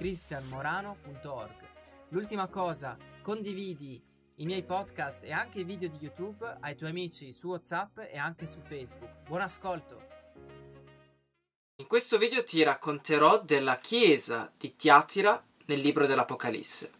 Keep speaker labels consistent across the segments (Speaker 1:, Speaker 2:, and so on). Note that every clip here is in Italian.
Speaker 1: cristianmorano.org. L'ultima cosa, condividi i miei podcast e anche i video di YouTube ai tuoi amici su WhatsApp e anche su Facebook. Buon ascolto! In questo video ti racconterò della chiesa di Tiatira nel libro dell'Apocalisse.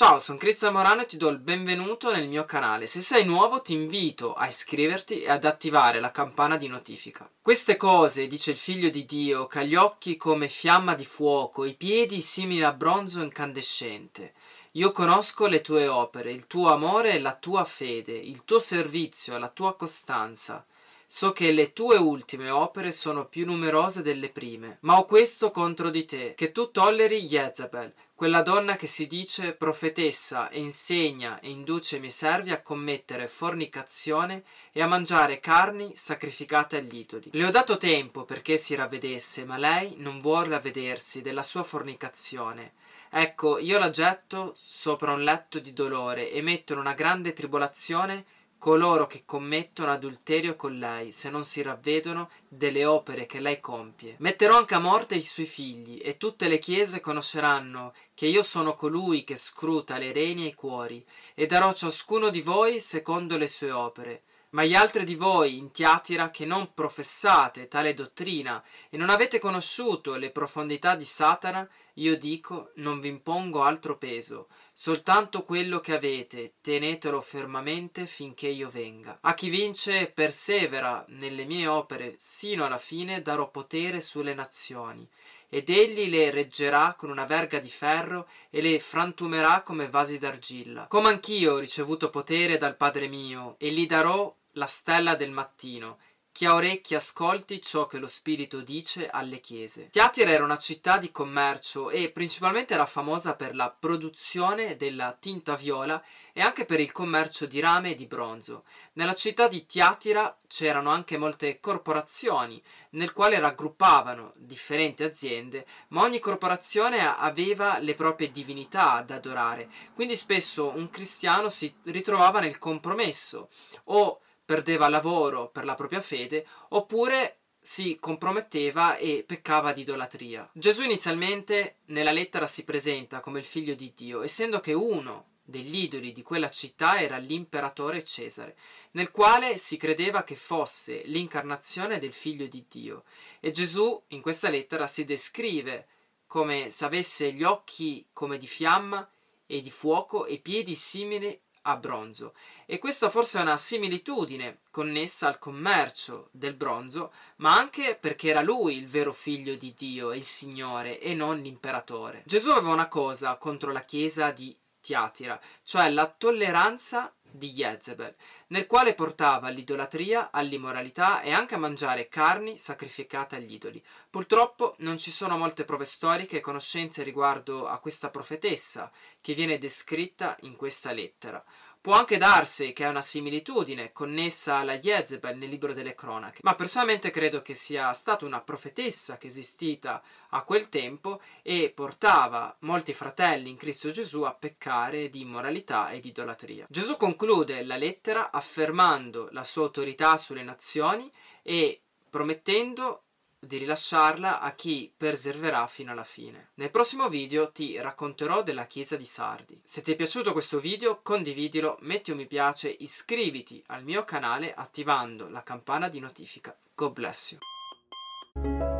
Speaker 1: Ciao, sono Cristian Morano e ti do il benvenuto nel mio canale. Se sei nuovo ti invito a iscriverti e ad attivare la campana di notifica. Queste cose, dice il figlio di Dio, che ha gli occhi come fiamma di fuoco, i piedi simili a bronzo incandescente. Io conosco le tue opere, il tuo amore e la tua fede, il tuo servizio e la tua costanza. So che le tue ultime opere sono più numerose delle prime, ma ho questo contro di te, che tu tolleri Jezebel, quella donna che si dice profetessa e insegna e induce i miei servi a commettere fornicazione e a mangiare carni sacrificate agli idoli. Le ho dato tempo perché si ravvedesse, ma lei non vuole ravvedersi della sua fornicazione. Ecco, io la getto sopra un letto di dolore e metto in una grande tribolazione coloro che commettono adulterio con lei, se non si ravvedono delle opere che lei compie. Metterò anche a morte i suoi figli, e tutte le chiese conosceranno che io sono colui che scruta le reni e i cuori, e darò ciascuno di voi secondo le sue opere. Ma gli altri di voi in Tiatira che non professate tale dottrina e non avete conosciuto le profondità di Satana, io dico non vi impongo altro peso, soltanto quello che avete, tenetelo fermamente finché io venga. A chi vince e persevera nelle mie opere sino alla fine darò potere sulle nazioni ed egli le reggerà con una verga di ferro e le frantumerà come vasi d'argilla. Come anch'io ho ricevuto potere dal Padre mio, e gli darò la stella del mattino. Chi ha orecchi ascolti ciò che lo Spirito dice alle chiese. Tiatira era una città di commercio e principalmente era famosa per la produzione della tinta viola e anche per il commercio di rame e di bronzo. Nella città di Tiatira c'erano anche molte corporazioni, nel quale raggruppavano differenti aziende, ma ogni corporazione aveva le proprie divinità da adorare, quindi spesso un cristiano si ritrovava nel compromesso o perdeva lavoro per la propria fede, oppure si comprometteva e peccava di idolatria. Gesù inizialmente nella lettera si presenta come il figlio di Dio, essendo che uno degli idoli di quella città era l'imperatore Cesare, nel quale si credeva che fosse l'incarnazione del figlio di Dio. E Gesù in questa lettera si descrive come se avesse gli occhi come di fiamma e di fuoco e piedi simili a bronzo e questa forse è una similitudine connessa al commercio del bronzo, ma anche perché era lui il vero figlio di Dio il Signore e non l'imperatore. Gesù aveva una cosa contro la chiesa di Tiatira, cioè la tolleranza di Jezebel, nel quale portava all'idolatria, all'immoralità e anche a mangiare carni sacrificate agli idoli. Purtroppo non ci sono molte prove storiche e conoscenze riguardo a questa profetessa che viene descritta in questa lettera. Può anche darsi che è una similitudine connessa alla Jezebel nel libro delle cronache, ma personalmente credo che sia stata una profetessa che esistita a quel tempo e portava molti fratelli in Cristo Gesù a peccare di immoralità e di idolatria. Gesù conclude la lettera affermando la sua autorità sulle nazioni e promettendo di rilasciarla a chi persevererà fino alla fine. Nel prossimo video ti racconterò della chiesa di Sardi. Se ti è piaciuto questo video condividilo, metti un mi piace, iscriviti al mio canale attivando la campana di notifica. God bless you.